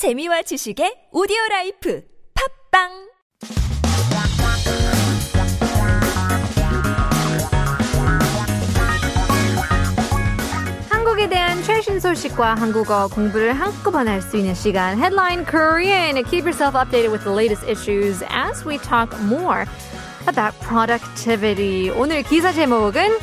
재미와 지식의 오디오 라이프 팝빵 한국에 대한 최신 소식과 한국어 공부를 한꺼번에 할 수 있는 시간 Headline Korean. Keep yourself updated with the latest issues as we talk more about productivity. 오늘 기사 제목은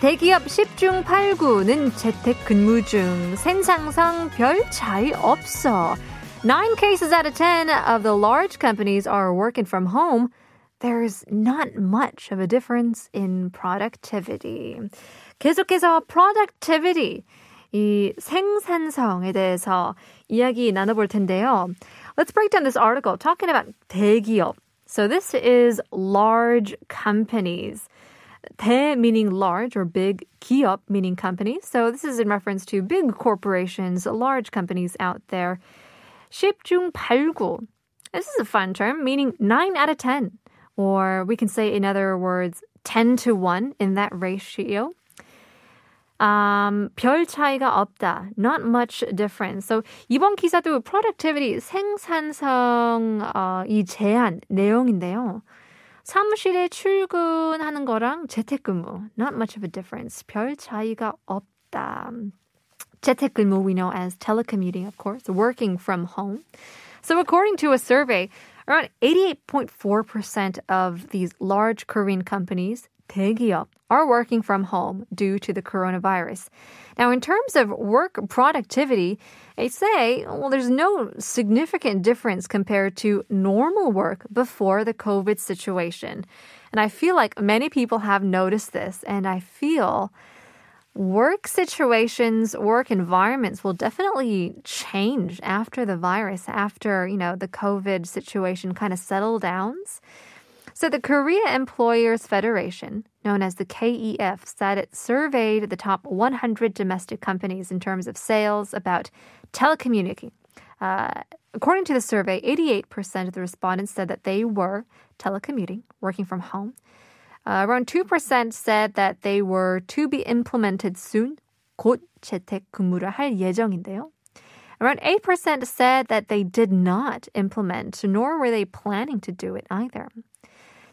대기업 10중 8구는 재택근무 중 생산성 별 차이 없어. Nine cases out of ten of the large companies are working from home. There's not much of a difference in productivity. 계속해서 productivity, 이 생산성에 대해서 이야기 나눠볼 텐데요. Let's break down this article talking about 대기업. So this is large companies. 대 meaning large or big, 기업 meaning company. So this is in reference to big corporations, large companies out there. 10중 8구. This is a fun term meaning 9 out of 10. Or we can say in other words 10 to 1 in that ratio. Um, 별 차이가 없다. Not much difference. So 이번 기사도 productivity 생산성 어, 이 제한 내용인데요. 사무실에 출근하는 거랑 재택근무 not much of a difference. 별 차이가 없다. 재택근무 we know as telecommuting, of course, working from home. So according to a survey, around 88.4% of these large Korean companies, 대기업, are working from home due to the coronavirus. Now, in terms of work productivity, they say, well, there's no significant difference compared to normal work before the COVID situation. And I feel like many people have noticed this, and I feel work situations, work environments will definitely change after the virus, after, you know, the COVID situation kind of settle downs. So the Korea Employers Federation, known as the KEF, said it surveyed the top 100 domestic companies in terms of sales about telecommunicating. Uh, according to the survey, 88% of the respondents said that they were telecommuting, working from home. Uh, around 2% said that they were to be implemented soon. 곧 재택 근무를 할 예정인데요. Around 8% said that they did not implement, nor were they planning to do it either.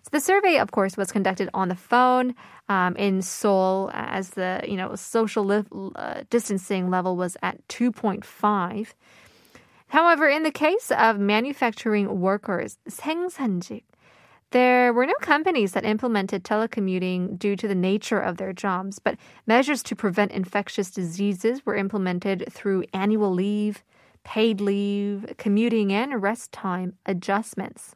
So the survey, of course, was conducted on the phone um, in Seoul as the you know social li- uh, distancing level was at 2.5. However, in the case of manufacturing workers, 생산직, there were no companies that implemented telecommuting due to the nature of their jobs, but measures to prevent infectious diseases were implemented through annual leave, paid leave, commuting, and rest time adjustments.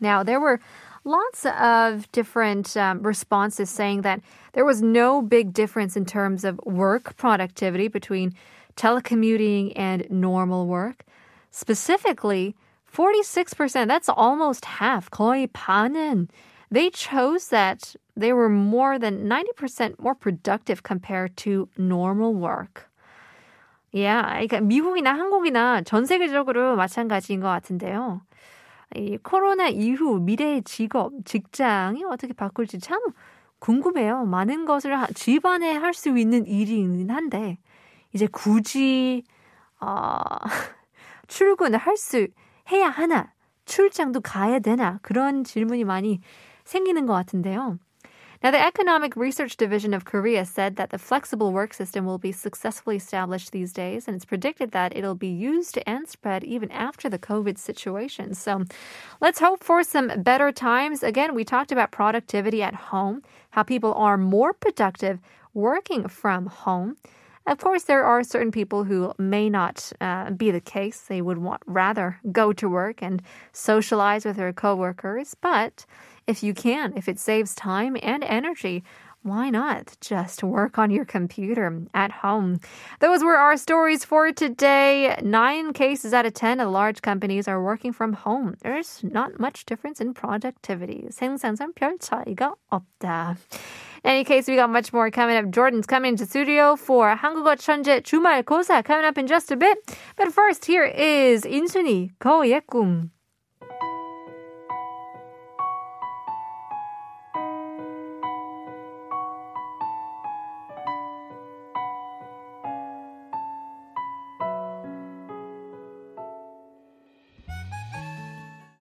Now, there were lots of different um, responses saying that there was no big difference in terms of work productivity between telecommuting and normal work. Specifically, 46%, that's almost half, 거의 반은, they chose that they were more than 90% more productive compared to normal work. Yeah, 그러니까 미국이나 한국이나 전 세계적으로 마찬가지인 것 같은데요. 이 코로나 이후 미래의 직업, 직장이 어떻게 바꿀지 참 궁금해요. 많은 것을 집안에 할 수 있는 일이긴 한데, 이제 굳이, 어, 출근을 할 수, 해야 하나? 출장도 가야 되나? 그런 질문이 많이 생기는 것 같은데요. Now, the Economic Research Division of Korea said that the flexible work system will be successfully established these days, and it's predicted that it'll be used and spread even after the COVID situation. So let's hope for some better times. Again, we talked about productivity at home, how people are more productive working from home. Of course, there are certain people who may not uh, be the case. They would want rather go to work and socialize with their coworkers. But if you can, if it saves time and energy, why not just work on your computer at home? Those were our stories for today. Nine cases out of 10 of large companies are working from home. There's not much difference in productivity. 생산성 별 차이가 없다. In any case, we got much more coming up. Jordan's coming to studio for 한국어 천재 주말고사 coming up in just a bit. But first, here is 인순이 거위의 꿈.